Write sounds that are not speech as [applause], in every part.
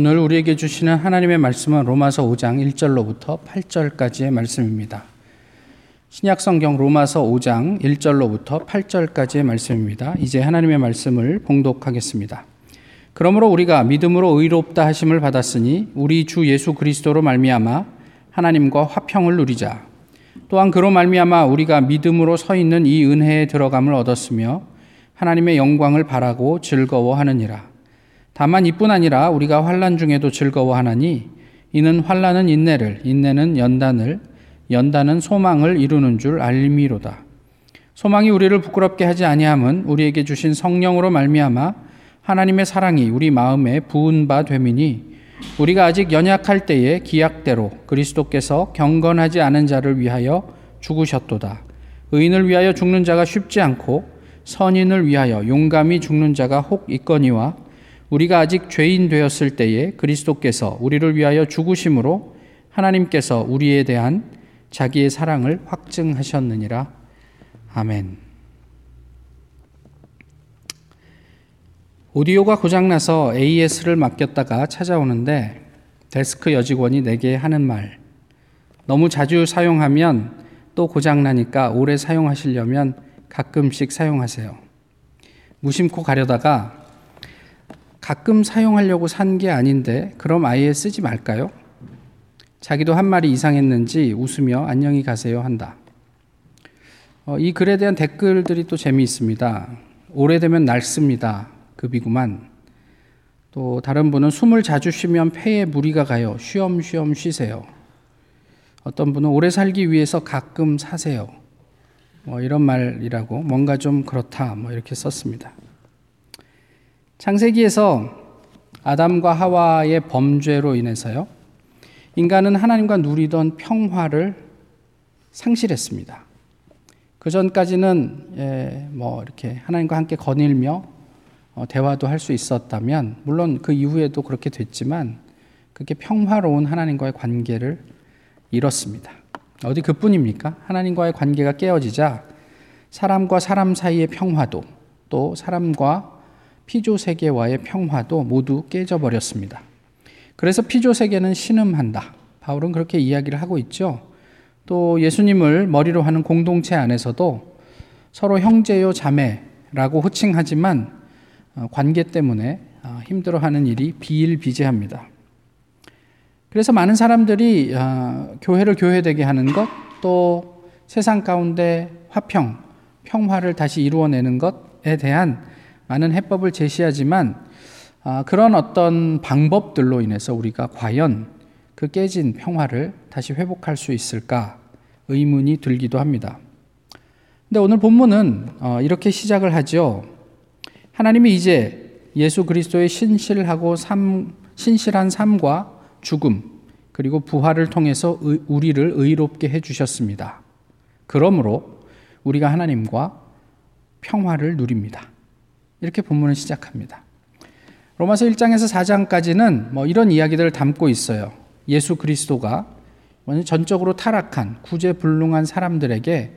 오늘 우리에게 주시는 하나님의 말씀은 로마서 5장 1절로부터 8절까지의 말씀입니다. 신약 성경 로마서 5장 1절로부터 8절까지의 말씀입니다. 이제 하나님의 말씀을 봉독하겠습니다. 그러므로 우리가 믿음으로 의롭다 하심을 받았으니 우리 주 예수 그리스도로 말미암아 하나님과 화평을 누리자. 또한 그로 말미암아 우리가 믿음으로 서 있는 이 은혜에 들어감을 얻었으며 하나님의 영광을 바라고 즐거워하느니라. 다만 이뿐 아니라 우리가 환란 중에도 즐거워하나니 이는 환란은 인내를 인내는 연단을 연단은 소망을 이루는 줄 알미로다. 소망이 우리를 부끄럽게 하지 아니함은 우리에게 주신 성령으로 말미암아 하나님의 사랑이 우리 마음에 부은 바 되미니 우리가 아직 연약할 때에 기약대로 그리스도께서 경건하지 않은 자를 위하여 죽으셨도다. 의인을 위하여 죽는 자가 쉽지 않고 선인을 위하여 용감히 죽는 자가 혹 있거니와 우리가 아직 죄인 되었을 때에 그리스도께서 우리를 위하여 죽으심으로 하나님께서 우리에 대한 자기의 사랑을 확증하셨느니라. 아멘. 오디오가 고장나서 AS를 맡겼다가 찾아오는데 데스크 여직원이 내게 하는 말. 너무 자주 사용하면 또 고장나니까 오래 사용하시려면 가끔씩 사용하세요. 무심코 가려다가 가끔 사용하려고 산 게 아닌데 그럼 아예 쓰지 말까요? 자기도 한 말이 이상했는지 웃으며 안녕히 가세요 한다. 어, 이 글에 대한 댓글들이 또 재미있습니다. 오래되면 낡습니다. 급이구만. 또 다른 분은 숨을 자주 쉬면 폐에 무리가 가요. 쉬엄쉬엄 쉬세요. 어떤 분은 오래 살기 위해서 가끔 사세요. 뭐 이런 말이라고 뭔가 좀 그렇다 뭐 이렇게 썼습니다. 창세기에서 아담과 하와의 범죄로 인해서요. 인간은 하나님과 누리던 평화를 상실했습니다. 그 전까지는 예, 뭐 이렇게 하나님과 함께 거닐며 어, 대화도 할 수 있었다면 물론 그 이후에도 그렇게 됐지만 그렇게 평화로운 하나님과의 관계를 잃었습니다. 어디 그뿐입니까? 하나님과의 관계가 깨어지자 사람과 사람 사이의 평화도 또 사람과 피조 세계와의 평화도 모두 깨져버렸습니다. 그래서 피조 세계는 신음한다. 바울은 그렇게 이야기를 하고 있죠. 또 예수님을 머리로 하는 공동체 안에서도 서로 형제요 자매라고 호칭하지만 어, 관계 때문에 어, 힘들어하는 일이 비일비재합니다. 그래서 많은 사람들이 어, 교회를 교회되게 하는 것, 또 세상 가운데 화평, 평화를 다시 이루어내는 것에 대한 많은 해법을 제시하지만 아, 그런 어떤 방법들로 인해서 우리가 과연 그 깨진 평화를 다시 회복할 수 있을까 의문이 들기도 합니다. 근데 오늘 본문은 어, 이렇게 시작을 하죠. 하나님이 이제 예수 그리스도의 신실하고 삶, 신실한 삶과 죽음 그리고 부활을 통해서 우리를 의롭게 해 주셨습니다. 그러므로 우리가 하나님과 평화를 누립니다. 이렇게 본문을 시작합니다. 로마서 1장에서 4장까지는 뭐 이런 이야기들을 담고 있어요. 예수 그리스도가 전적으로 타락한 구제불능한 사람들에게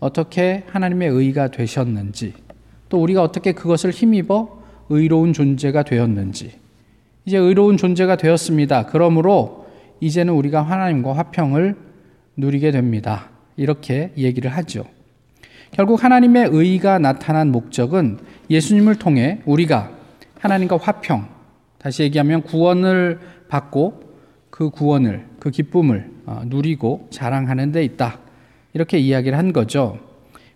어떻게 하나님의 의가 되셨는지 또 우리가 어떻게 그것을 힘입어 의로운 존재가 되었는지 이제 의로운 존재가 되었습니다. 그러므로 이제는 우리가 하나님과 화평을 누리게 됩니다. 이렇게 얘기를 하죠. 결국 하나님의 의가 나타난 목적은 예수님을 통해 우리가 하나님과 화평, 다시 얘기하면 구원을 받고 그 구원을, 그 기쁨을 어, 누리고 자랑하는 데 있다. 이렇게 이야기를 한 거죠.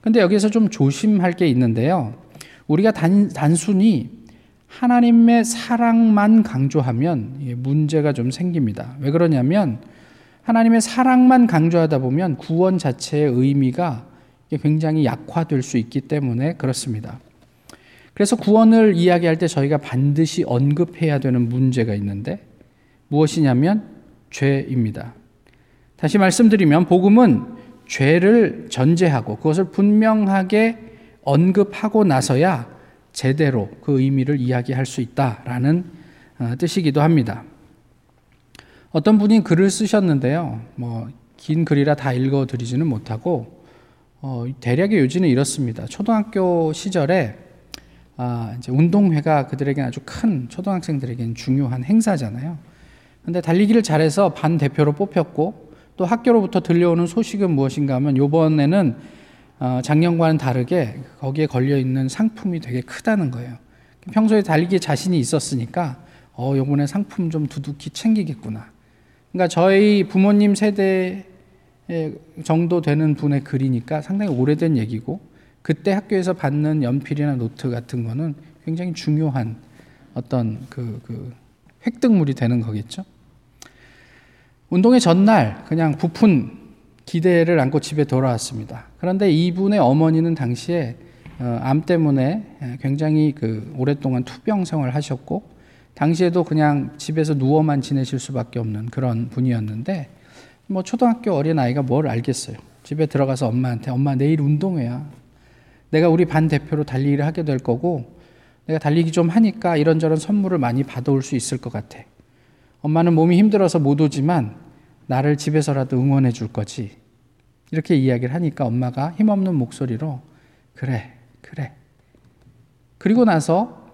근데 여기서 좀 조심할 게 있는데요. 우리가 단, 단순히 하나님의 사랑만 강조하면 문제가 좀 생깁니다. 왜 그러냐면 하나님의 사랑만 강조하다 보면 구원 자체의 의미가 굉장히 약화될 수 있기 때문에 그렇습니다. 그래서 구원을 이야기할 때 저희가 반드시 언급해야 되는 문제가 있는데 무엇이냐면 죄입니다. 다시 말씀드리면 복음은 죄를 전제하고 그것을 분명하게 언급하고 나서야 제대로 그 의미를 이야기할 수 있다라는 어, 뜻이기도 합니다. 어떤 분이 글을 쓰셨는데요. 뭐 긴 글이라 다 읽어 드리지는 못하고 어, 대략의 요지는 이렇습니다. 초등학교 시절에 아, 이제 운동회가 그들에게는 아주 큰 초등학생들에게는 중요한 행사잖아요. 근데 달리기를 잘해서 반 대표로 뽑혔고 또 학교로부터 들려오는 소식은 무엇인가 하면 요번에는 어, 작년과는 다르게 거기에 걸려 있는 상품이 되게 크다는 거예요. 평소에 달리기에 자신이 있었으니까 어, 요번에 상품 좀 두둑히 챙기겠구나. 그러니까 저희 부모님 세대 정도 되는 분의 글이니까 상당히 오래된 얘기고 그때 학교에서 받는 연필이나 노트 같은 거는 굉장히 중요한 어떤 그, 그 획득물이 되는 거겠죠. 운동의 전날 그냥 부푼 기대를 안고 집에 돌아왔습니다. 그런데 이분의 어머니는 당시에 어, 암 때문에 굉장히 그 오랫동안 투병 생활을 하셨고 당시에도 그냥 집에서 누워만 지내실 수밖에 없는 그런 분이었는데 뭐 초등학교 어린 아이가 뭘 알겠어요. 집에 들어가서 엄마한테 엄마 내일 운동회야. 내가 우리 반 대표로 달리기를 하게 될 거고 내가 달리기 좀 하니까 이런저런 선물을 많이 받아올 수 있을 것 같아. 엄마는 몸이 힘들어서 못 오지만 나를 집에서라도 응원해 줄 거지. 이렇게 이야기를 하니까 엄마가 힘없는 목소리로 그래, 그래. 그리고 나서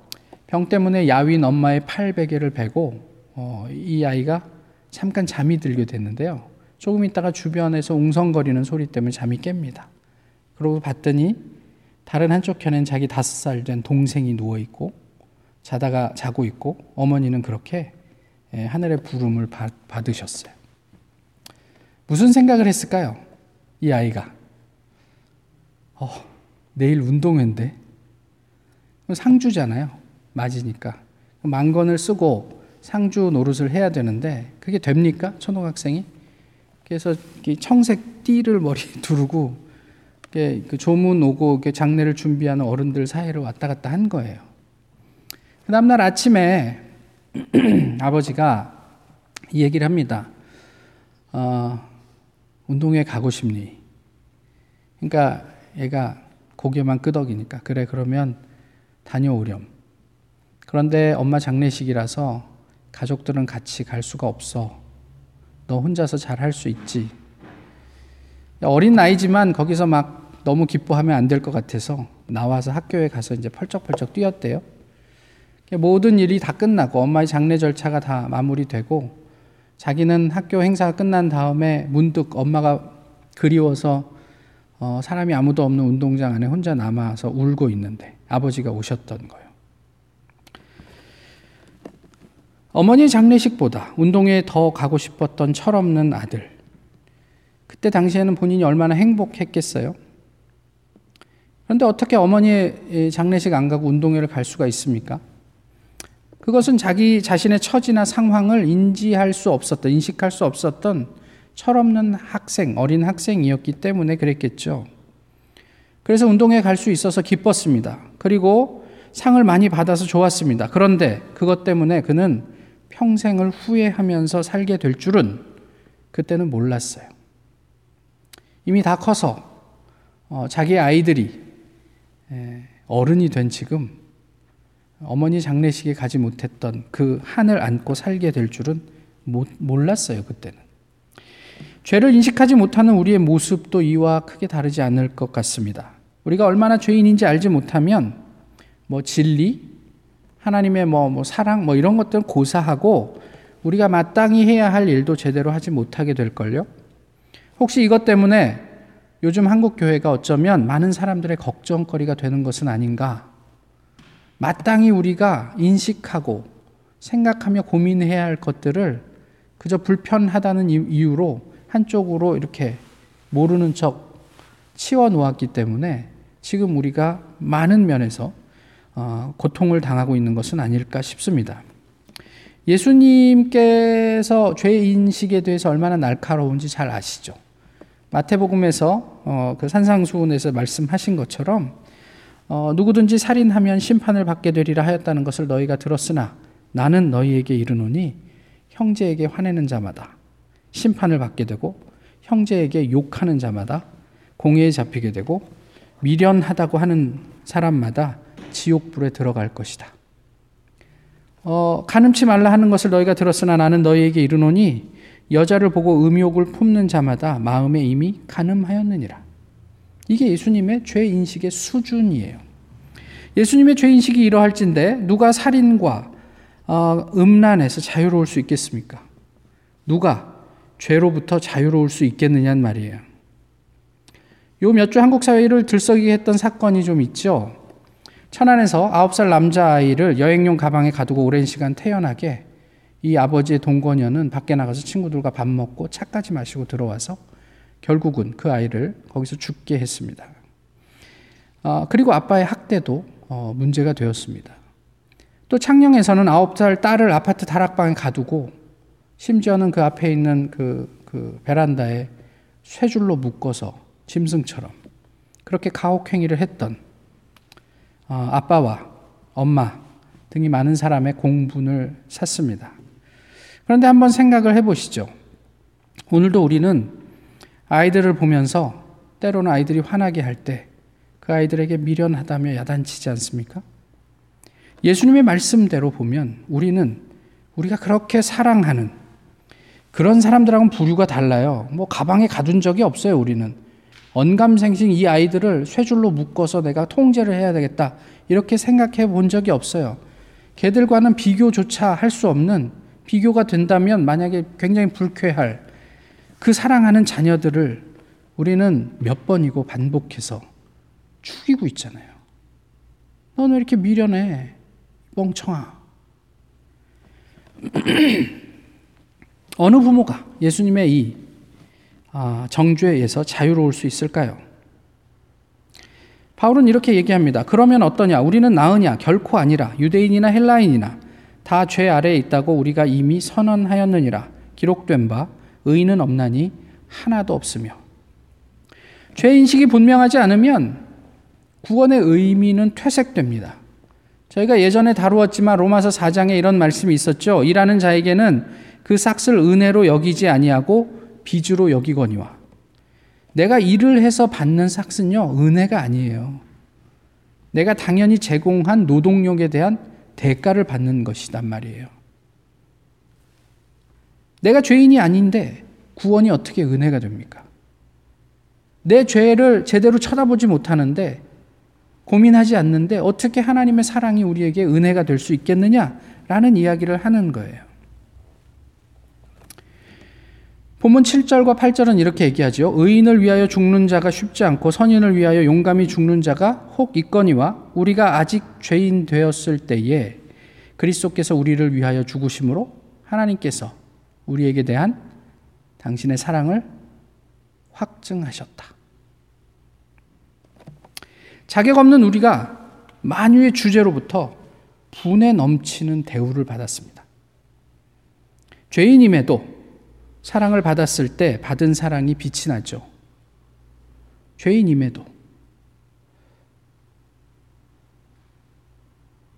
병 때문에 야윈 엄마의 팔베개를 베고 어, 이 아이가 잠깐 잠이 들게 됐는데요. 조금 있다가 주변에서 웅성거리는 소리 때문에 잠이 깹니다. 그러고 봤더니 다른 한쪽 편엔 자기 다섯 살 된 동생이 누워 있고 자다가 자고 있고 어머니는 그렇게 예, 하늘의 부름을 받으셨어요. 무슨 생각을 했을까요? 이 아이가. 어, 내일 운동회인데. 상주잖아요. 맞으니까. 만건을 쓰고 상주 노릇을 해야 되는데 그게 됩니까? 초등학생이? 그래서 청색 띠를 머리에 [laughs] 두르고 그 조문 오고 장례를 준비하는 어른들 사이를 왔다 갔다 한 거예요. 그 다음날 아침에 [clears throat] 아버지가 이 얘기를 합니다. 어, 운동회 가고 싶니? 그러니까 얘가 고개만 끄덕이니까 그래 그러면 다녀오렴. 그런데 엄마 장례식이라서 가족들은 같이 갈 수가 없어. 너 혼자서 잘 할 수 있지. 어린 나이지만 거기서 막 너무 기뻐하면 안 될 것 같아서 나와서 학교에 가서 이제 펄쩍펄쩍 뛰었대요. 모든 일이 다 끝나고 엄마의 장례 절차가 다 마무리되고 자기는 학교 행사가 끝난 다음에 문득 엄마가 그리워서 어, 사람이 아무도 없는 운동장 안에 혼자 남아서 울고 있는데 아버지가 오셨던 거예요. 어머니의 장례식보다 운동회에 더 가고 싶었던 철없는 아들. 그때 당시에는 본인이 얼마나 행복했겠어요? 그런데 어떻게 어머니의 장례식 안 가고 운동회를 갈 수가 있습니까? 그것은 자기 자신의 처지나 상황을 인지할 수 없었던, 인식할 수 없었던 철없는 학생, 어린 학생이었기 때문에 그랬겠죠. 그래서 운동회 갈 수 있어서 기뻤습니다. 그리고 상을 많이 받아서 좋았습니다. 그런데 그것 때문에 그는 평생을 후회하면서 살게 될 줄은 그때는 몰랐어요. 이미 다 커서 어, 자기 아이들이 어른이 된 지금 어머니 장례식에 가지 못했던 그 한을 안고 살게 될 줄은 몰랐어요, 그때는. 죄를 인식하지 못하는 우리의 모습도 이와 크게 다르지 않을 것 같습니다. 우리가 얼마나 죄인인지 알지 못하면 뭐 진리, 하나님의 뭐, 뭐 사랑, 뭐 이런 것들은 고사하고 우리가 마땅히 해야 할 일도 제대로 하지 못하게 될걸요? 혹시 이것 때문에 요즘 한국 교회가 어쩌면 많은 사람들의 걱정거리가 되는 것은 아닌가? 마땅히 우리가 인식하고 생각하며 고민해야 할 것들을 그저 불편하다는 이유로 한쪽으로 이렇게 모르는 척 치워 놓았기 때문에 지금 우리가 많은 면에서 어, 고통을 당하고 있는 것은 아닐까 싶습니다. 예수님께서 죄 인식에 대해서 얼마나 날카로운지 잘 아시죠? 마태복음에서 어, 그 산상수훈에서 말씀하신 것처럼 어, 누구든지 살인하면 심판을 받게 되리라 하였다는 것을 너희가 들었으나 나는 너희에게 이르노니 형제에게 화내는 자마다 심판을 받게 되고 형제에게 욕하는 자마다 공회에 잡히게 되고 미련하다고 하는 사람마다 지옥불에 들어갈 것이다. 어, 가늠치 말라 하는 것을 너희가 들었으나 나는 너희에게 이르노니 여자를 보고 음욕을 품는 자마다 마음에 이미 가늠하였느니라. 이게 예수님의 죄 인식의 수준이에요. 예수님의 죄 인식이 이러할진데 누가 살인과 어, 음란에서 자유로울 수 있겠습니까? 누가 죄로부터 자유로울 수 있겠느냐는 말이에요. 요 몇 주 한국 사회를 들썩이게 했던 사건이 좀 있죠. 천안에서 9살 남자아이를 여행용 가방에 가두고 오랜 시간 태연하게 이 아버지의 동거녀는 밖에 나가서 친구들과 밥 먹고 차까지 마시고 들어와서 결국은 그 아이를 거기서 죽게 했습니다. 어, 그리고 아빠의 학대도 어, 문제가 되었습니다. 또 창녕에서는 9살 딸을 아파트 다락방에 가두고 심지어는 그 앞에 있는 그, 그 베란다에 쇠줄로 묶어서 짐승처럼 그렇게 가혹행위를 했던 어, 아빠와 엄마 등이 많은 사람의 공분을 샀습니다. 그런데 한번 생각을 해보시죠. 오늘도 우리는 아이들을 보면서 때로는 아이들이 화나게 할 때 그 아이들에게 미련하다며 야단치지 않습니까? 예수님의 말씀대로 보면 우리는 우리가 그렇게 사랑하는 그런 사람들하고는 부류가 달라요. 뭐 가방에 가둔 적이 없어요, 우리는. 언감생심 이 아이들을 쇠줄로 묶어서 내가 통제를 해야 되겠다. 이렇게 생각해 본 적이 없어요. 걔들과는 비교조차 할 수 없는 비교가 된다면 만약에 굉장히 불쾌할 그 사랑하는 자녀들을 우리는 몇 번이고 반복해서 죽이고 있잖아요. 넌 왜 이렇게 미련해? 멍청아. [clears throat] 어느 부모가 예수님의 이 아, 정죄에서 자유로울 수 있을까요? 바울은 이렇게 얘기합니다. 그러면 어떠냐? 우리는 나으냐? 결코 아니라 유대인이나 헬라인이나 다 죄 아래에 있다고 우리가 이미 선언하였느니라. 기록된 바 의인은 없나니 하나도 없으며. 죄 인식이 분명하지 않으면 구원의 의미는 퇴색됩니다. 저희가 예전에 다루었지만 로마서 4장에 이런 말씀이 있었죠. 일하는 자에게는 그 삭을 은혜로 여기지 아니하고 비주로 여기거니와 내가 일을 해서 받는 삭은요 은혜가 아니에요. 내가 당연히 제공한 노동력에 대한 대가를 받는 것이단 말이에요. 내가 죄인이 아닌데 구원이 어떻게 은혜가 됩니까? 내 죄를 제대로 쳐다보지 못하는데 고민하지 않는데 어떻게 하나님의 사랑이 우리에게 은혜가 될 수 있겠느냐라는 이야기를 하는 거예요. 본문 7절과 8절은 이렇게 얘기하죠. 의인을 위하여 죽는 자가 쉽지 않고 선인을 위하여 용감히 죽는 자가 혹 있거니와 우리가 아직 죄인 되었을 때에 그리스도께서 우리를 위하여 죽으심으로 하나님께서 우리에게 대한 당신의 사랑을 확증하셨다. 자격 없는 우리가 만유의 주제로부터 분에 넘치는 대우를 받았습니다. 죄인임에도 사랑을 받았을 때 받은 사랑이 빛이 나죠. 죄인임에도.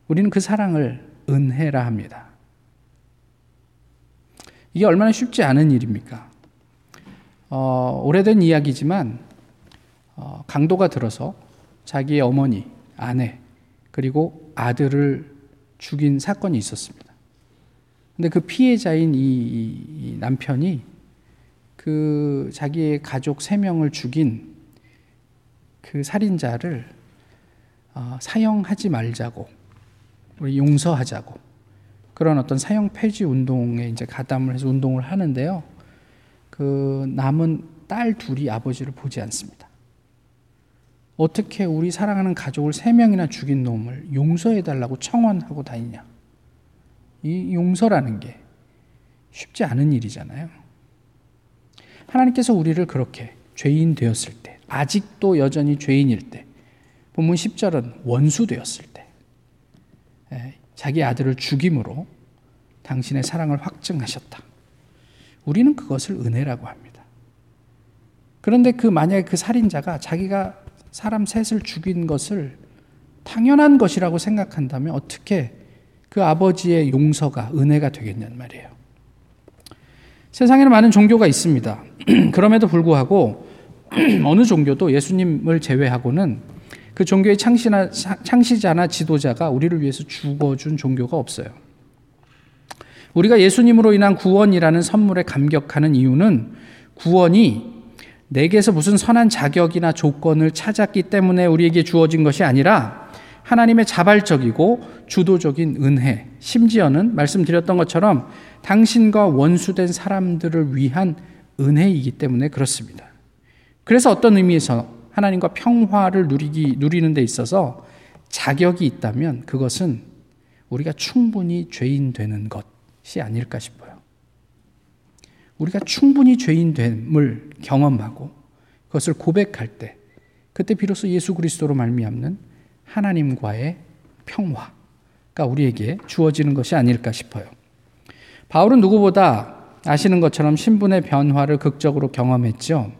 우리는 그 사랑을 은혜라 합니다. 이게 얼마나 쉽지 않은 일입니까? 어, 오래된 이야기지만 어, 강도가 들어서 자기의 어머니, 아내, 그리고 아들을 죽인 사건이 있었습니다. 근데 그 피해자인 이, 이 남편이 그 자기의 가족 세 명을 죽인 그 살인자를 어, 사형하지 말자고 우리 용서하자고 그런 어떤 사형 폐지 운동에 이제 가담을 해서 운동을 하는데요. 그 남은 딸 둘이 아버지를 보지 않습니다. 어떻게 우리 사랑하는 가족을 세 명이나 죽인 놈을 용서해 달라고 청원하고 다니냐? 이 용서라는 게 쉽지 않은 일이잖아요. 하나님께서 우리를 그렇게 죄인 되었을 때, 아직도 여전히 죄인일 때, 본문 10절은 원수 되었을 때, 예, 자기 아들을 죽임으로 당신의 사랑을 확증하셨다. 우리는 그것을 은혜라고 합니다. 그런데 그 만약에 그 살인자가 자기가 사람 셋을 죽인 것을 당연한 것이라고 생각한다면 어떻게 그 아버지의 용서가 은혜가 되겠냐는 말이에요. 세상에는 많은 종교가 있습니다. [clears throat] 그럼에도 불구하고 [clears throat] 어느 종교도 예수님을 제외하고는 그 종교의 창시나, 창시자나 지도자가 우리를 위해서 죽어준 종교가 없어요. 우리가 예수님으로 인한 구원이라는 선물에 감격하는 이유는 구원이 내게서 무슨 선한 자격이나 조건을 찾았기 때문에 우리에게 주어진 것이 아니라 하나님의 자발적이고 주도적인 은혜, 심지어는 말씀드렸던 것처럼 당신과 원수된 사람들을 위한 은혜이기 때문에 그렇습니다. 그래서 어떤 의미에서 하나님과 평화를 누리기, 누리는 데 있어서 자격이 있다면 그것은 우리가 충분히 죄인 되는 것이 아닐까 싶어요. 우리가 충분히 죄인 됨을 경험하고 그것을 고백할 때 그때 비로소 예수 그리스도로 말미암는 하나님과의 평화가 우리에게 주어지는 것이 아닐까 싶어요. 바울은 누구보다 아시는 것처럼 신분의 변화를 극적으로 경험했죠.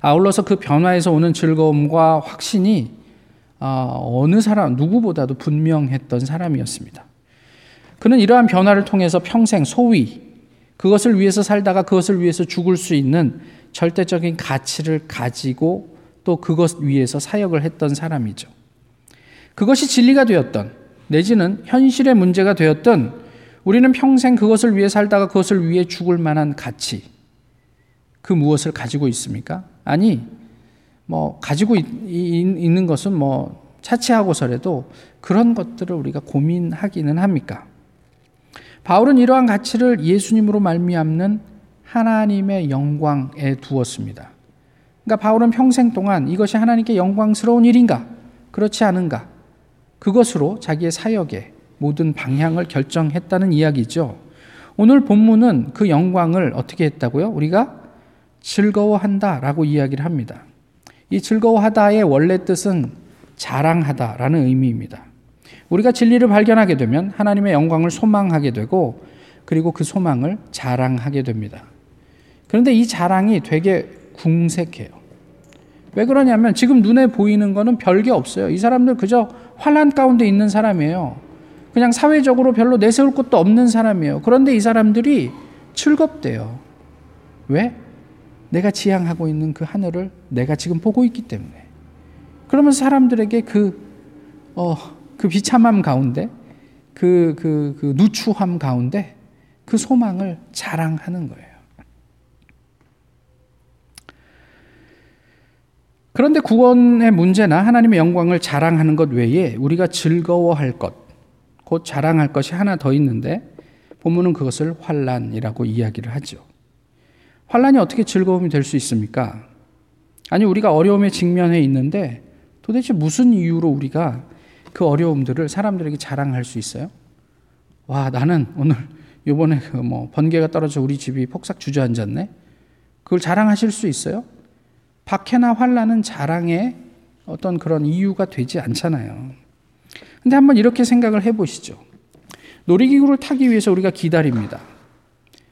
아울러서 그 변화에서 오는 즐거움과 확신이 아, 어느 사람, 누구보다도 분명했던 사람이었습니다. 그는 이러한 변화를 통해서 평생 소위 그것을 위해서 살다가 그것을 위해서 죽을 수 있는 절대적인 가치를 가지고 또 그것 위해서 사역을 했던 사람이죠. 그것이 진리가 되었던 내지는 현실의 문제가 되었던 우리는 평생 그것을 위해 살다가 그것을 위해 죽을 만한 가치 그 무엇을 가지고 있습니까? 아니 뭐 가지고 있, 는 것은 뭐 차치하고서라도 그런 것들을 우리가 고민하기는 합니까? 바울은 이러한 가치를 예수님으로 말미암는 하나님의 영광에 두었습니다. 그러니까 바울은 평생 동안 이것이 하나님께 영광스러운 일인가? 그렇지 않은가? 그것으로 자기의 사역의 모든 방향을 결정했다는 이야기죠. 오늘 본문은 그 영광을 어떻게 했다고요? 우리가 즐거워한다 라고 이야기를 합니다. 이 즐거워하다의 원래 뜻은 자랑하다 라는 의미입니다. 우리가 진리를 발견하게 되면 하나님의 영광을 소망하게 되고 그리고 그 소망을 자랑하게 됩니다. 그런데 이 자랑이 되게 궁색해요. 왜 그러냐면 지금 눈에 보이는 거는 별게 없어요. 이 사람들 그저 환란 가운데 있는 사람이에요. 그냥 사회적으로 별로 내세울 것도 없는 사람이에요. 그런데 이 사람들이 즐겁대요. 왜? 내가 지향하고 있는 그 하늘을 내가 지금 보고 있기 때문에. 그러면 사람들에게 그, 어, 그 비참함 가운데, 그, 그, 그 누추함 가운데 그 소망을 자랑하는 거예요. 그런데 구원의 문제나 하나님의 영광을 자랑하는 것 외에 우리가 즐거워할 것, 곧 자랑할 것이 하나 더 있는데 본문은 그것을 환란이라고 이야기를 하죠. 환란이 어떻게 즐거움이 될 수 있습니까? 아니 우리가 어려움에 직면해 있는데 도대체 무슨 이유로 우리가 그 어려움들을 사람들에게 자랑할 수 있어요? 와 나는 오늘 요번에 그 뭐 번개가 떨어져 우리 집이 폭삭 주저앉았네. 그걸 자랑하실 수 있어요? 박해나 환란은 자랑의 어떤 그런 이유가 되지 않잖아요. 근데 한번 이렇게 생각을 해보시죠. 놀이기구를 타기 위해서 우리가 기다립니다.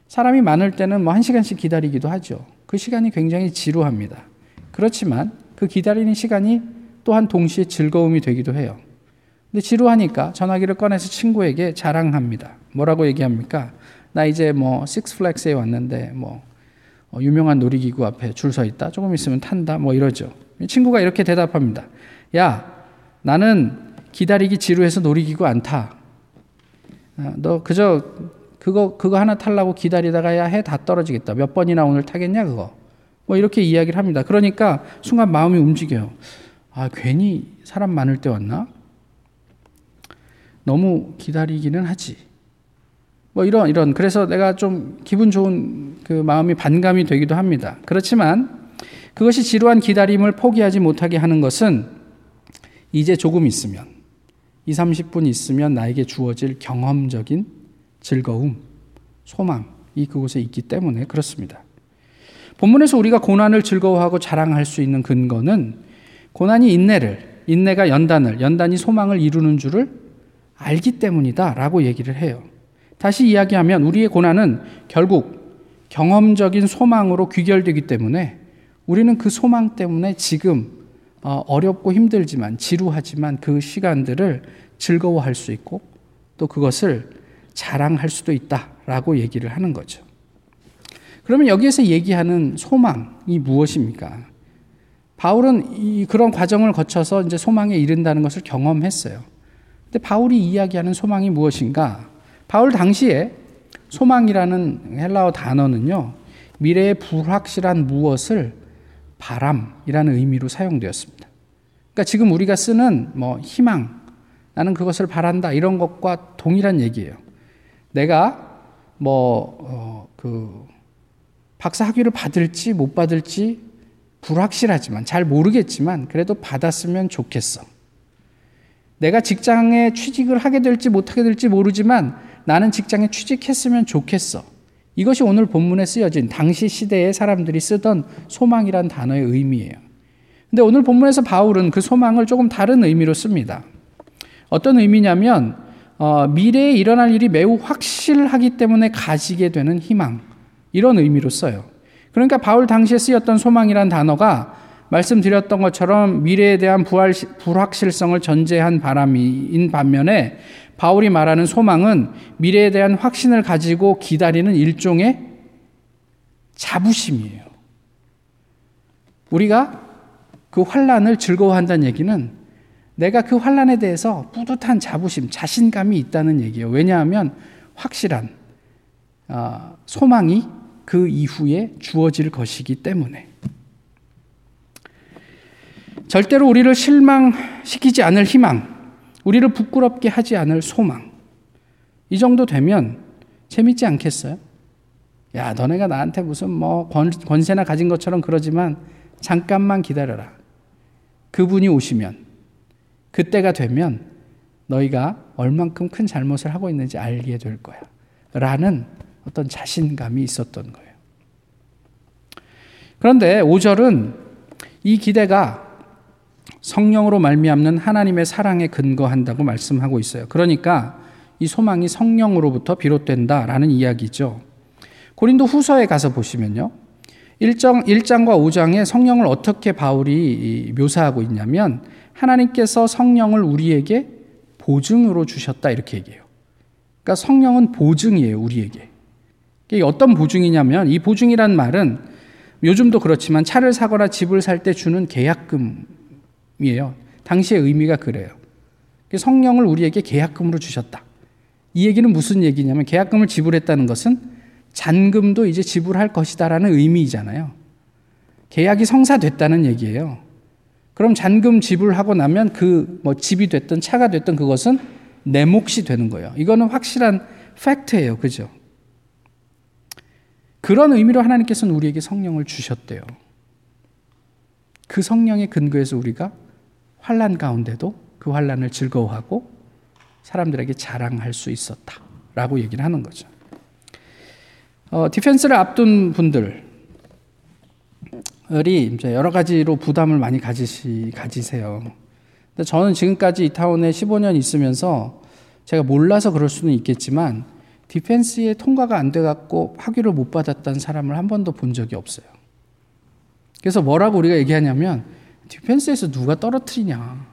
사람이 많을 때는 뭐 한 시간씩 기다리기도 하죠. 그 시간이 굉장히 지루합니다. 그렇지만 그 기다리는 시간이 또한 동시에 즐거움이 되기도 해요. 근데 지루하니까 전화기를 꺼내서 친구에게 자랑합니다. 뭐라고 얘기합니까? 나 이제 뭐 식스플렉스에 왔는데 뭐 어, 유명한 놀이기구 앞에 줄 서 있다. 조금 있으면 탄다. 뭐 이러죠. 친구가 이렇게 대답합니다. 야, 나는 기다리기 지루해서 놀이기구 안 타. 어, 너 그저 그거 그거 하나 탈라고 기다리다가 야 해 다 떨어지겠다. 몇 번이나 오늘 타겠냐 그거. 뭐 이렇게 이야기를 합니다. 그러니까 순간 마음이 움직여요. 아 괜히 사람 많을 때 왔나? 너무 기다리기는 하지. 뭐 이런 이런 그래서 내가 좀 기분 좋은 그 마음이 반감이 되기도 합니다. 그렇지만 그것이 지루한 기다림을 포기하지 못하게 하는 것은 이제 조금 있으면 2, 30분 있으면 나에게 주어질 경험적인 즐거움, 소망이 그곳에 있기 때문에 그렇습니다. 본문에서 우리가 고난을 즐거워하고 자랑할 수 있는 근거는 고난이 인내를, 인내가 연단을, 연단이 소망을 이루는 줄을 알기 때문이다라고 얘기를 해요. 다시 이야기하면 우리의 고난은 결국 경험적인 소망으로 귀결되기 때문에 우리는 그 소망 때문에 지금 어, 어렵고 힘들지만 지루하지만 그 시간들을 즐거워할 수 있고 또 그것을 자랑할 수도 있다라고 얘기를 하는 거죠. 그러면 여기에서 얘기하는 소망이 무엇입니까? 바울은 이 그런 과정을 거쳐서 이제 소망에 이른다는 것을 경험했어요. 근데 바울이 이야기하는 소망이 무엇인가? 바울 당시에 소망이라는 헬라어 단어는요, 미래의 불확실한 무엇을 바람이라는 의미로 사용되었습니다. 그러니까 지금 우리가 쓰는 뭐 희망, 나는 그것을 바란다 이런 것과 동일한 얘기예요. 내가 뭐그 어, 박사 학위를 받을지 못 받을지 불확실하지만 잘 모르겠지만 그래도 받았으면 좋겠어. 내가 직장에 취직을 하게 될지 못하게 될지 모르지만 나는 직장에 취직했으면 좋겠어. 이것이 오늘 본문에 쓰여진 당시 시대의 사람들이 쓰던 소망이란 단어의 의미예요. 근데 오늘 본문에서 바울은 그 소망을 조금 다른 의미로 씁니다. 어떤 의미냐면 어, 미래에 일어날 일이 매우 확실하기 때문에 가지게 되는 희망 이런 의미로 써요. 그러니까 바울 당시에 쓰였던 소망이란 단어가 말씀드렸던 것처럼 미래에 대한 부활, 불확실성을 전제한 바람인 반면에 바울이 말하는 소망은 미래에 대한 확신을 가지고 기다리는 일종의 자부심이에요. 우리가 그 환란을 즐거워한다는 얘기는 내가 그 환란에 대해서 뿌듯한 자부심, 자신감이 있다는 얘기예요. 왜냐하면 확실한 어, 소망이 그 이후에 주어질 것이기 때문에. 절대로 우리를 실망시키지 않을 희망, 우리를 부끄럽게 하지 않을 소망. 이 정도 되면 재밌지 않겠어요? 야, 너네가 나한테 무슨 뭐 권, 권세나 가진 것처럼 그러지만 잠깐만 기다려라. 그분이 오시면, 그때가 되면 너희가 얼만큼 큰 잘못을 하고 있는지 알게 될 거야. 라는 어떤 자신감이 있었던 거예요. 그런데 5절은 이 기대가 성령으로 말미암는 하나님의 사랑에 근거한다고 말씀하고 있어요. 그러니까 이 소망이 성령으로부터 비롯된다라는 이야기죠. 고린도 후서에 가서 보시면요. 1장, 1장과 5장에 성령을 어떻게 바울이 묘사하고 있냐면 하나님께서 성령을 우리에게 보증으로 주셨다 이렇게 얘기해요. 그러니까 성령은 보증이에요, 우리에게. 이게 어떤 보증이냐면 이 보증이란 말은 요즘도 그렇지만 차를 사거나 집을 살 때 주는 계약금 이에요. 당시의 의미가 그래요. 성령을 우리에게 계약금으로 주셨다. 이 얘기는 무슨 얘기냐면 계약금을 지불했다는 것은 잔금도 이제 지불할 것이다라는 의미이잖아요. 계약이 성사됐다는 얘기예요. 그럼 잔금 지불하고 나면 그 뭐 집이 됐든 차가 됐든 그것은 내 몫이 되는 거예요. 이거는 확실한 팩트예요. 그죠? 그런 의미로 하나님께서는 우리에게 성령을 주셨대요. 그 성령의 근거에서 우리가 환란 가운데도 그 환란을 즐거워하고 사람들에게 자랑할 수 있었다라고 얘기를 하는 거죠. 어, 디펜스를 앞둔 분들이 이제 여러 가지로 부담을 많이 가지시 가지세요. 근데 저는 지금까지 이 타운에 15년 있으면서 제가 몰라서 그럴 수는 있겠지만 디펜스에 통과가 안 돼 갖고 학위를 못 받았다는 사람을 한 번도 본 적이 없어요. 그래서 뭐라고 우리가 얘기하냐면 디펜스에서 누가 떨어뜨리냐.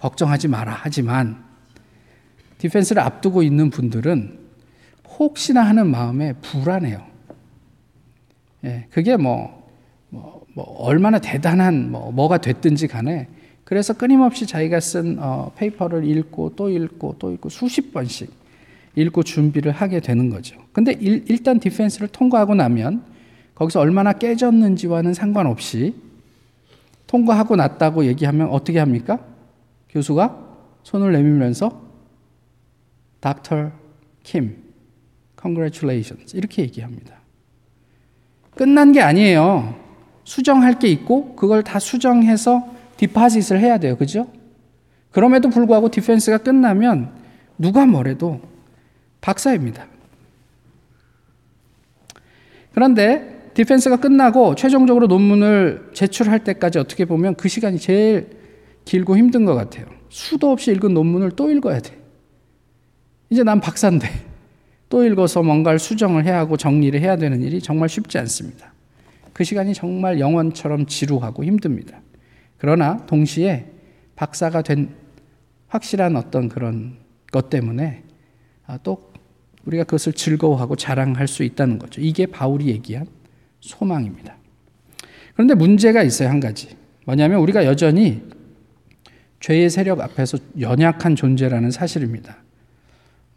걱정하지 마라. 하지만 디펜스를 앞두고 있는 분들은 혹시나 하는 마음에 불안해요. 예, 그게 뭐, 뭐, 뭐, 얼마나 대단한 뭐, 뭐가 됐든지 간에 그래서 끊임없이 자기가 쓴 어, paper를 읽고 또 읽고 또 읽고 수십 번씩 읽고 준비를 하게 되는 거죠. 근데 일, 일단 defense를 통과하고 나면 거기서 얼마나 깨졌는지와는 상관없이 통과하고 났다고 얘기하면 어떻게 합니까? 교수가 손을 내밀면서 Dr. Kim, congratulations 이렇게 얘기합니다. 끝난 게 아니에요. 수정할 게 있고 그걸 다 수정해서 디파짓을 해야 돼요. 그죠? 그럼에도 불구하고 디펜스가 끝나면 누가 뭐래도 박사입니다. 그런데 디펜스가 끝나고 최종적으로 논문을 제출할 때까지 어떻게 보면 그 시간이 제일 길고 힘든 것 같아요. 수도 없이 읽은 논문을 또 읽어야 돼. 이제 난 박사인데 또 읽어서 뭔가를 수정을 해야 하고 정리를 해야 되는 일이 정말 쉽지 않습니다. 그 시간이 정말 영원처럼 지루하고 힘듭니다. 그러나 동시에 박사가 된 확실한 어떤 그런 것 때문에 아, 또 우리가 그것을 즐거워하고 자랑할 수 있다는 거죠. 이게 바울이 얘기한 소망입니다. 그런데 문제가 있어요, 한 가지. 뭐냐면 우리가 여전히 죄의 세력 앞에서 연약한 존재라는 사실입니다.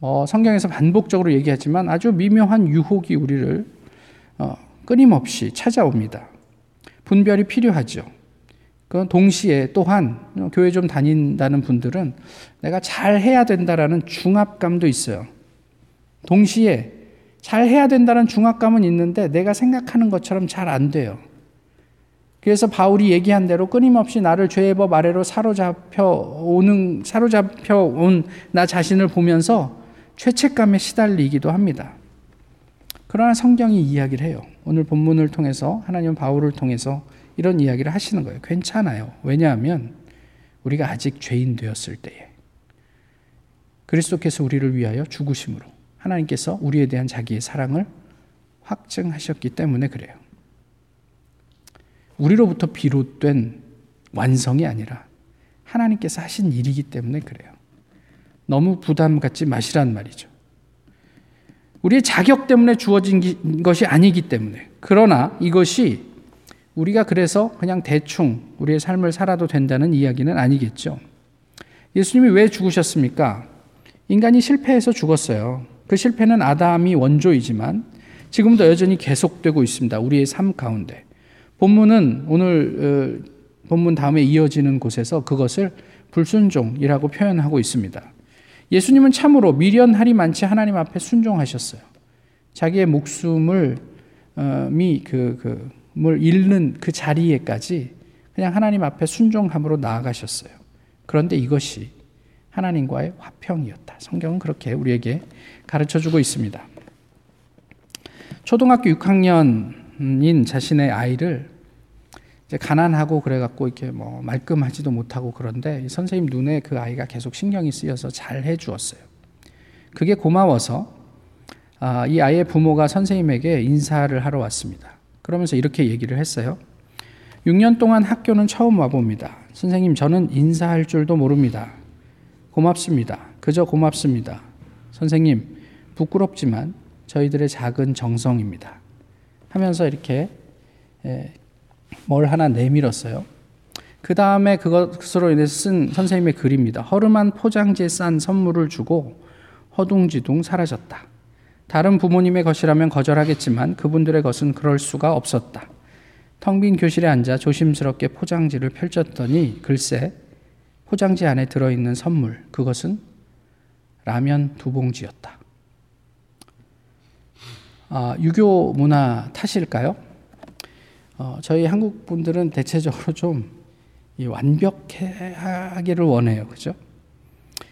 어, 성경에서 반복적으로 얘기하지만 아주 미묘한 유혹이 우리를 어, 끊임없이 찾아옵니다. 분별이 필요하죠. 그 동시에 또한 교회 좀 다닌다는 분들은 내가 잘 해야 된다라는 중압감도 있어요. 동시에 잘 해야 된다는 중압감은 있는데 내가 생각하는 것처럼 잘 안 돼요. 그래서 바울이 얘기한 대로 끊임없이 나를 죄의 법 아래로 사로잡혀 오는 사로잡혀 온 나 자신을 보면서 죄책감에 시달리기도 합니다. 그러나 성경이 이야기를 해요. 오늘 본문을 통해서 하나님 바울을 통해서 이런 이야기를 하시는 거예요. 괜찮아요. 왜냐하면 우리가 아직 죄인 되었을 때에 그리스도께서 우리를 위하여 죽으심으로 하나님께서 우리에 대한 자기의 사랑을 확증하셨기 때문에 그래요. 우리로부터 비롯된 완성이 아니라 하나님께서 하신 일이기 때문에 그래요. 너무 부담 갖지 마시란 말이죠. 우리의 자격 때문에 주어진 것이 아니기 때문에. 그러나 이것이 우리가 그래서 그냥 대충 우리의 삶을 살아도 된다는 이야기는 아니겠죠. 예수님이 왜 죽으셨습니까? 인간이 실패해서 죽었어요. 그 실패는 아담이 원조이지만 지금도 여전히 계속되고 있습니다. 우리의 삶 가운데. 본문은 오늘 어, 본문 다음에 이어지는 곳에서 그것을 불순종이라고 표현하고 있습니다. 예수님은 참으로 미련할이 많지 하나님 앞에 순종하셨어요. 자기의 목숨을 어, 미그 그물 잃는 그 자리에까지 그냥 하나님 앞에 순종함으로 나아가셨어요. 그런데 이것이 하나님과의 화평이었다. 성경은 그렇게 우리에게 가르쳐 주고 있습니다. 초등학교 6학년인 자신의 아이를 이제 가난하고 그래갖고 이렇게 뭐 말끔하지도 못하고 그런데 선생님 눈에 그 아이가 계속 신경이 쓰여서 잘 해주었어요. 그게 고마워서 아, 이 아이의 부모가 선생님에게 인사를 하러 왔습니다. 그러면서 이렇게 얘기를 했어요. 6년 동안 학교는 처음 와봅니다. 선생님, 저는 인사할 줄도 모릅니다. 고맙습니다. 그저 고맙습니다. 선생님, 부끄럽지만 저희들의 작은 정성입니다. 하면서 이렇게 뭘 하나 내밀었어요. 그 다음에 그것으로 인해 쓴 선생님의 글입니다. 허름한 포장지에 싼 선물을 주고 허둥지둥 사라졌다. 다른 부모님의 것이라면 거절하겠지만 그분들의 것은 그럴 수가 없었다. 텅 빈 교실에 앉아 조심스럽게 포장지를 펼쳤더니 글쎄 포장지 안에 들어있는 선물 그것은 라면 두 봉지였다. 아, 유교 문화 탓일까요? 어, 저희 한국 분들은 대체적으로 좀 완벽하기를 원해요. 그죠?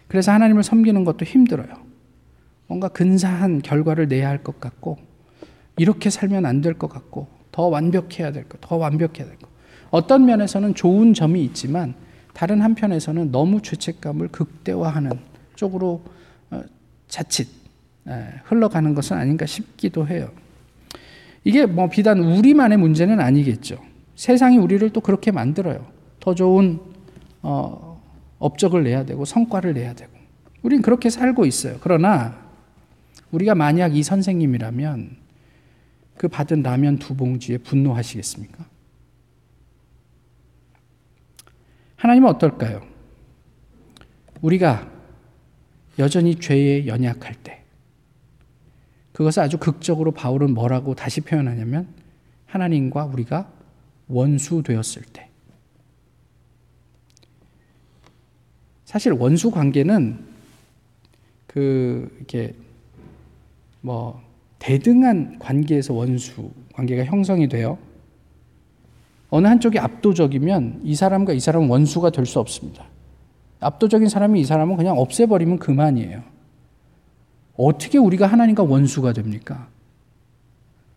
그래서 하나님을 섬기는 것도 힘들어요. 뭔가 근사한 결과를 내야 할 것 같고, 이렇게 살면 안 될 것 같고, 더 완벽해야 될 것, 더 완벽해야 될 것. 어떤 면에서는 좋은 점이 있지만, 다른 한편에서는 너무 죄책감을 극대화하는 쪽으로 어, 자칫 흘러가는 것은 아닌가 싶기도 해요. 이게 뭐 비단 우리만의 문제는 아니겠죠. 세상이 우리를 또 그렇게 만들어요. 더 좋은 어, 업적을 내야 되고 성과를 내야 되고. 우린 그렇게 살고 있어요. 그러나 우리가 만약 이 선생님이라면 그 받은 라면 두 봉지에 분노하시겠습니까? 하나님은 어떨까요? 우리가 여전히 죄에 연약할 때 그것을 아주 극적으로 바울은 뭐라고 다시 표현하냐면 하나님과 우리가 원수 되었을 때. 사실 원수 관계는 그 이렇게 뭐 대등한 관계에서 원수 관계가 형성이 돼요. 어느 한쪽이 압도적이면 이 사람과 이 사람은 원수가 될 수 없습니다. 압도적인 사람이 이 사람은 그냥 없애버리면 그만이에요. 어떻게 우리가 하나님과 원수가 됩니까?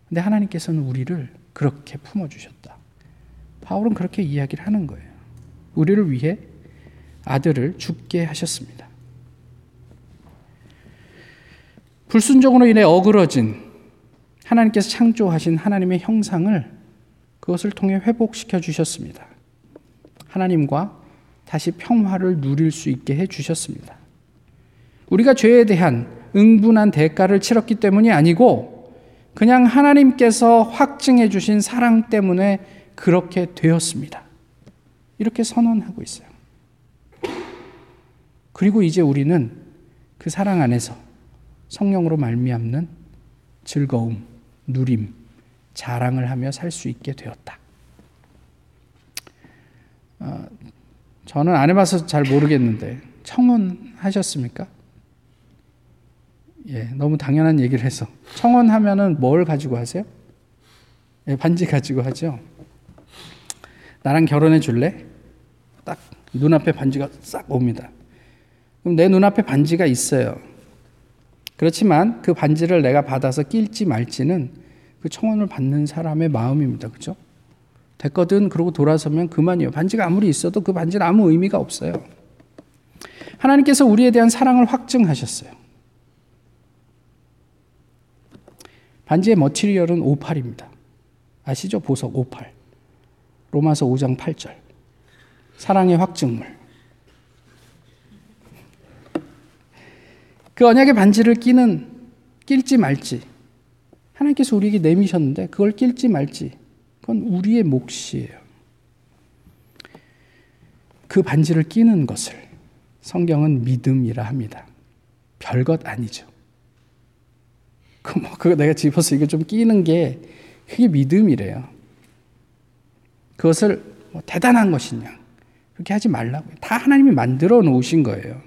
근데 하나님께서는 우리를 그렇게 품어주셨다. 바울은 그렇게 이야기를 하는 거예요. 우리를 위해 아들을 죽게 하셨습니다. 불순종으로 인해 어그러진 하나님께서 창조하신 하나님의 형상을 그것을 통해 회복시켜 주셨습니다. 하나님과 다시 평화를 누릴 수 있게 해 주셨습니다. 우리가 죄에 대한 응분한 대가를 치렀기 때문이 아니고 그냥 하나님께서 확증해 주신 사랑 때문에 그렇게 되었습니다. 이렇게 선언하고 있어요. 그리고 이제 우리는 그 사랑 안에서 성령으로 말미암는 즐거움, 누림, 자랑을 하며 살 수 있게 되었다. 어, 저는 안 해봐서 잘 모르겠는데 청혼하셨습니까? 예, 너무 당연한 얘기를 해서 청혼하면은 뭘 가지고 하세요? 예, 반지 가지고 하죠. 나랑 결혼해 줄래? 딱 눈앞에 반지가 싹 옵니다. 그럼 내 눈앞에 반지가 있어요. 그렇지만 그 반지를 내가 받아서 낄지 말지는 그 청혼을 받는 사람의 마음입니다. 그죠? 됐거든. 그러고 돌아서면 그만이에요. 반지가 아무리 있어도 그 반지는 아무 의미가 없어요. 하나님께서 우리에 대한 사랑을 확증하셨어요. 반지의 머티리얼은 오팔입니다. 아시죠? 보석 오팔. 로마서 5장 8절. 사랑의 확증물. 그 언약의 반지를 끼는 낄지 말지 하나님께서 우리에게 내미셨는데 그걸 낄지 말지 그건 우리의 몫이에요. 그 반지를 끼는 것을 성경은 믿음이라 합니다. 별것 아니죠. 그 뭐 그거 내가 집어서 이거 좀 끼는 게 그게 믿음이래요. 그것을 뭐 대단한 것이냐 그렇게 하지 말라고요. 다 하나님이 만들어 놓으신 거예요.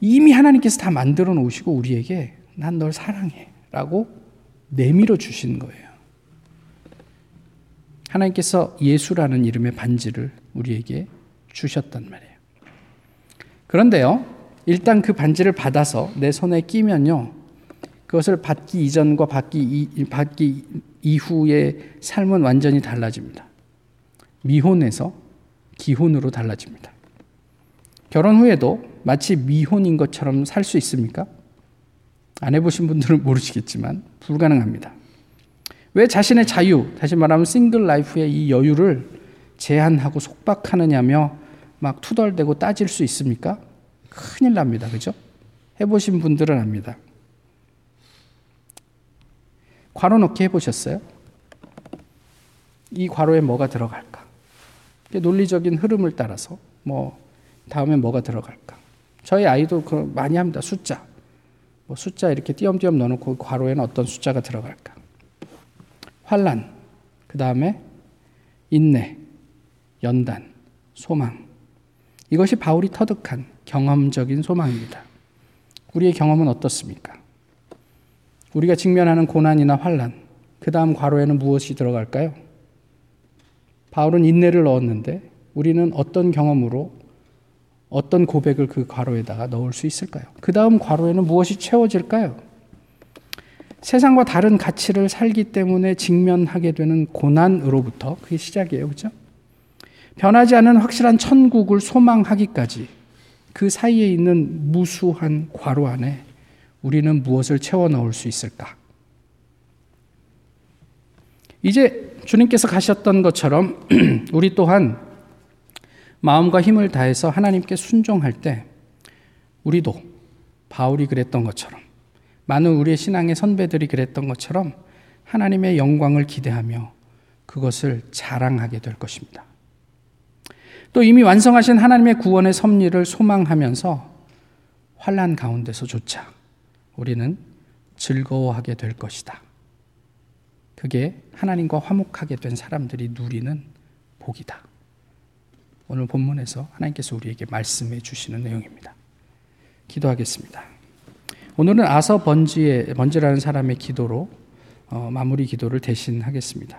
이미 하나님께서 다 만들어 놓으시고 우리에게 난 널 사랑해라고 내밀어 주신 거예요. 하나님께서 예수라는 이름의 반지를 우리에게 주셨단 말이에요. 그런데요, 일단 그 반지를 받아서 내 손에 끼면요, 그것을 받기 이전과 받기, 이, 받기 이후의 삶은 완전히 달라집니다. 미혼에서 기혼으로 달라집니다. 결혼 후에도 마치 미혼인 것처럼 살 수 있습니까? 안 해보신 분들은 [laughs] 모르시겠지만 불가능합니다. 왜 자신의 자유, 다시 말하면 single life의 이 여유를 제한하고 속박하느냐며 막 투덜대고 따질 수 있습니까? 큰일 납니다. 그죠? 해보신 분들은 압니다. 괄호 넣기 해보셨어요? 이 괄호에 뭐가 들어갈까? 논리적인 흐름을 따라서 뭐 다음에 뭐가 들어갈까? 저희 아이도 그 많이 합니다. 숫자. 뭐 숫자 이렇게 띄엄띄엄 넣어놓고 괄호에는 어떤 숫자가 들어갈까? 환란. 그 다음에 인내, 연단, 소망. 이것이 바울이 터득한 경험적인 소망입니다. 우리의 경험은 어떻습니까? 우리가 직면하는 고난이나 환란, 그 다음 괄호에는 무엇이 들어갈까요? 바울은 인내를 넣었는데 우리는 어떤 경험으로 어떤 고백을 그 괄호에다가 넣을 수 있을까요? 그 다음 괄호에는 무엇이 채워질까요? 세상과 다른 가치를 살기 때문에 직면하게 되는 고난으로부터 그게 시작이에요. 그죠? 변하지 않은 확실한 천국을 소망하기까지 그 사이에 있는 무수한 괄호 안에 우리는 무엇을 채워 넣을 수 있을까? 이제 주님께서 가셨던 것처럼 [clears throat] 우리 또한 마음과 힘을 다해서 하나님께 순종할 때 우리도 바울이 그랬던 것처럼 많은 우리의 신앙의 선배들이 그랬던 것처럼 하나님의 영광을 기대하며 그것을 자랑하게 될 것입니다. 또 이미 완성하신 하나님의 구원의 섭리를 소망하면서 환란 가운데서조차 우리는 즐거워하게 될 것이다. 그게 하나님과 화목하게 된 사람들이 누리는 복이다. 오늘 본문에서 하나님께서 우리에게 말씀해 주시는 내용입니다. 기도하겠습니다. 오늘은 아서 번지의 번지라는 사람의 기도로 어, 마무리 기도를 대신하겠습니다.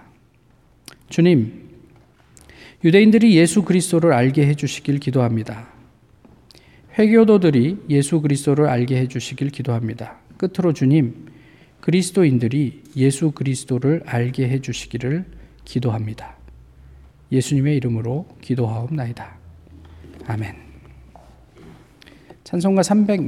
주님, 유대인들이 예수 그리스도를 알게 해 주시길 기도합니다. 회교도들이 예수 그리스도를 알게 해 주시길 기도합니다. 끝으로 주님, 그리스도인들이 예수 그리스도를 알게 해 주시기를 기도합니다. 예수님의 이름으로 기도하옵나이다. 아멘. 찬송가 306